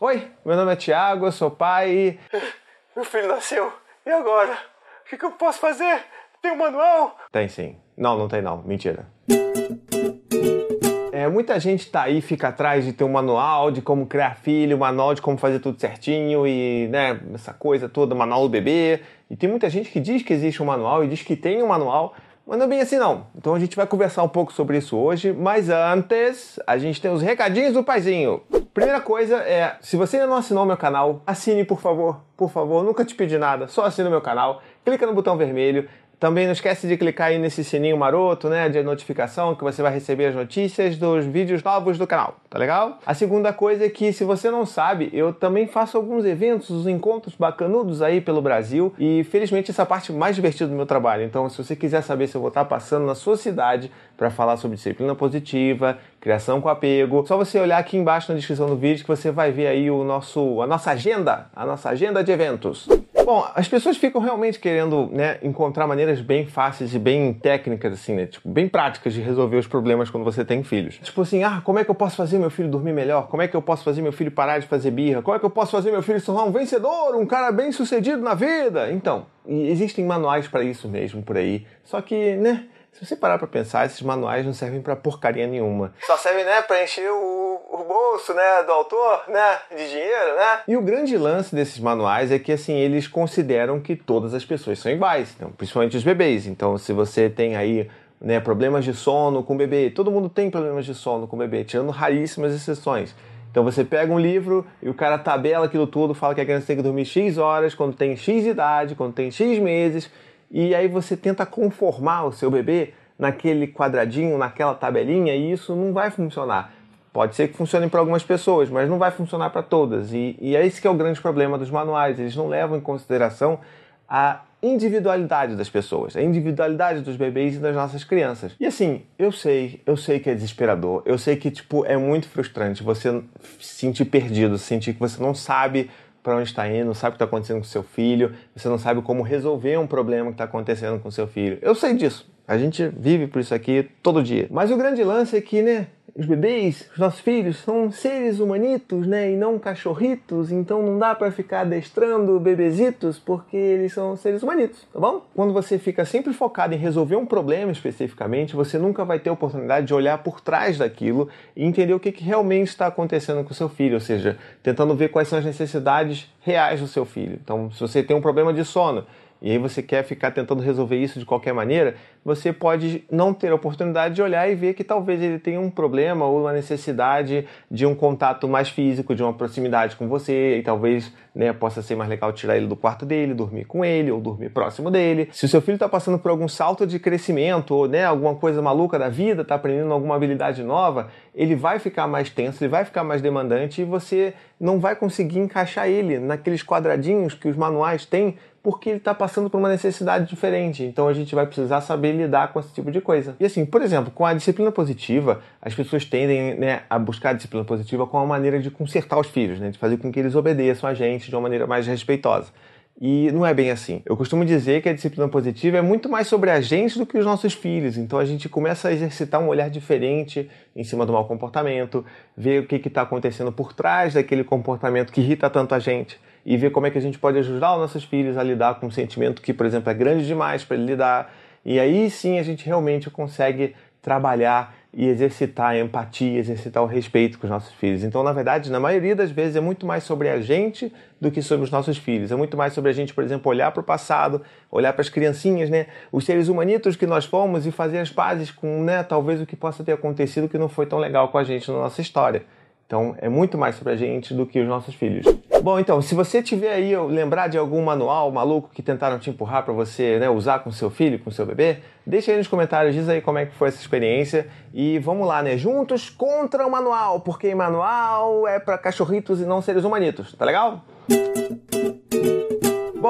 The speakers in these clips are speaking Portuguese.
Oi, meu nome é Thiago, eu sou pai e. Meu filho nasceu. E agora? O que, que eu posso fazer? Tem um manual? Tem sim. Não, não tem não. Mentira. É, muita gente tá aí, fica atrás de ter um manual de como criar filho, um manual de como fazer tudo certinho e, né, essa coisa toda, manual do bebê. E tem muita gente que diz que existe um manual e diz que tem um manual, mas não é bem assim não. Então a gente vai conversar um pouco sobre isso hoje, mas antes a gente tem os recadinhos do paizinho. Primeira coisa é, se você ainda não assinou meu canal, assine por favor, por favor, nunca te pedi nada, só assine o meu canal, clica no botão vermelho, também não esquece de clicar aí nesse sininho maroto, né, de notificação, que você vai receber as notícias dos vídeos novos do canal, tá legal? A segunda coisa é que, se você não sabe, eu também faço alguns eventos, os encontros bacanudos aí pelo Brasil, e felizmente essa parte mais divertida do meu trabalho. Então, se você quiser saber se eu vou estar passando na sua cidade para falar sobre disciplina positiva, criação com apego, só você olhar aqui embaixo na descrição do vídeo que você vai ver aí o nosso, a nossa agenda, a nossa agenda de eventos. Bom, as pessoas ficam realmente querendo né, encontrar maneiras bem fáceis e bem técnicas, assim, né? Tipo, bem práticas de resolver os problemas quando você tem filhos. Tipo assim, ah, como é que eu posso fazer meu filho dormir melhor? Como é que eu posso fazer meu filho parar de fazer birra? Como é que eu posso fazer meu filho se tornar um vencedor, um cara bem sucedido na vida? Então, existem manuais para isso mesmo por aí. Só que, né? Se você parar para pensar, esses manuais não servem para porcaria nenhuma. Só servem, né, para encher o, o, bolso, né, do autor, né, de dinheiro, né? E o grande lance desses manuais é que, assim, eles consideram que todas as pessoas são iguais, então, principalmente os bebês. Então, se você tem aí né, problemas de sono com o bebê, todo mundo tem problemas de sono com o bebê, tirando raríssimas exceções. Então você pega um livro e o cara tabela aquilo tudo, fala que a criança tem que dormir X horas, quando tem X idade, quando tem X meses, e aí você tenta conformar o seu bebê naquele quadradinho, naquela tabelinha, e isso não vai funcionar. Pode ser que funcione para algumas pessoas, mas não vai funcionar para todas. E, e é esse que é o grande problema dos manuais. Eles não levam em consideração a individualidade das pessoas, a individualidade dos bebês e das nossas crianças. E assim, eu sei, eu sei que é desesperador, eu sei que tipo é muito frustrante você se sentir perdido, sentir que você não sabe para onde está indo, sabe o que está acontecendo com seu filho, você não sabe como resolver um problema que está acontecendo com seu filho. Eu sei disso. A gente vive por isso aqui todo dia. Mas o grande lance é que, né, os bebês, os nossos filhos, são seres humanitos, né, e não cachorritos, então não dá para ficar adestrando bebezitos porque eles são seres humanitos, tá bom? Quando você fica sempre focado em resolver um problema especificamente, você nunca vai ter a oportunidade de olhar por trás daquilo e entender o que, que realmente está acontecendo com o seu filho, ou seja, tentando ver quais são as necessidades reais do seu filho. Então, se você tem um problema de sono, e aí você quer ficar tentando resolver isso de qualquer maneira, você pode não ter a oportunidade de olhar e ver que talvez ele tenha um problema ou uma necessidade de um contato mais físico, de uma proximidade com você, e talvez né, possa ser mais legal tirar ele do quarto dele, dormir com ele ou dormir próximo dele. Se o seu filho está passando por algum salto de crescimento ou né, alguma coisa maluca da vida, está aprendendo alguma habilidade nova, ele vai ficar mais tenso, ele vai ficar mais demandante e você não vai conseguir encaixar ele naqueles quadradinhos que os manuais têm porque ele está passando por uma necessidade diferente. Então a gente vai precisar saber lidar com esse tipo de coisa. E assim, por exemplo, com a disciplina positiva, as pessoas tendem né, a buscar a disciplina positiva como uma maneira de consertar os filhos, né, de fazer com que eles obedeçam a gente de uma maneira mais respeitosa. E não é bem assim. Eu costumo dizer que a disciplina positiva é muito mais sobre a gente do que os nossos filhos. Então a gente começa a exercitar um olhar diferente em cima do mau comportamento, ver o que está acontecendo por trás daquele comportamento que irrita tanto a gente e ver como é que a gente pode ajudar os nossos filhos a lidar com um sentimento que, por exemplo, é grande demais para ele lidar. E aí sim a gente realmente consegue trabalhar e exercitar a empatia, exercitar o respeito com os nossos filhos. Então, na verdade, na maioria das vezes é muito mais sobre a gente do que sobre os nossos filhos. É muito mais sobre a gente, por exemplo, olhar para o passado, olhar para as criancinhas, né? Os seres humanitos que nós fomos e fazer as pazes com, né, talvez o que possa ter acontecido que não foi tão legal com a gente na nossa história. Então, é muito mais sobre a gente do que os nossos filhos. Bom, então, se você tiver aí, lembrar de algum manual maluco que tentaram te empurrar para você né, usar com seu filho, com seu bebê, deixa aí nos comentários, diz aí como é que foi essa experiência e vamos lá, né? Juntos contra o manual, porque manual é para cachorritos e não seres humanitos, tá legal?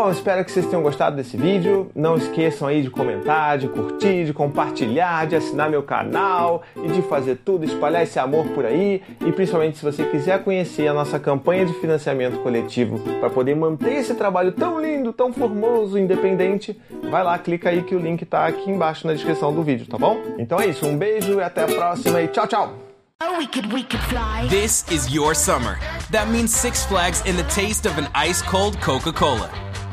Bom, espero que vocês tenham gostado desse vídeo. Não esqueçam aí de comentar, de curtir, de compartilhar, de assinar meu canal e de fazer tudo, espalhar esse amor por aí. E principalmente se você quiser conhecer a nossa campanha de financiamento coletivo para poder manter esse trabalho tão lindo, tão formoso, independente, vai lá, clica aí que o link está aqui embaixo na descrição do vídeo, tá bom? Então é isso, um beijo e até a próxima e tchau, tchau! Oh, we could, we could fly. This is your summer. That means Six Flags and the taste of an ice cold Coca Cola.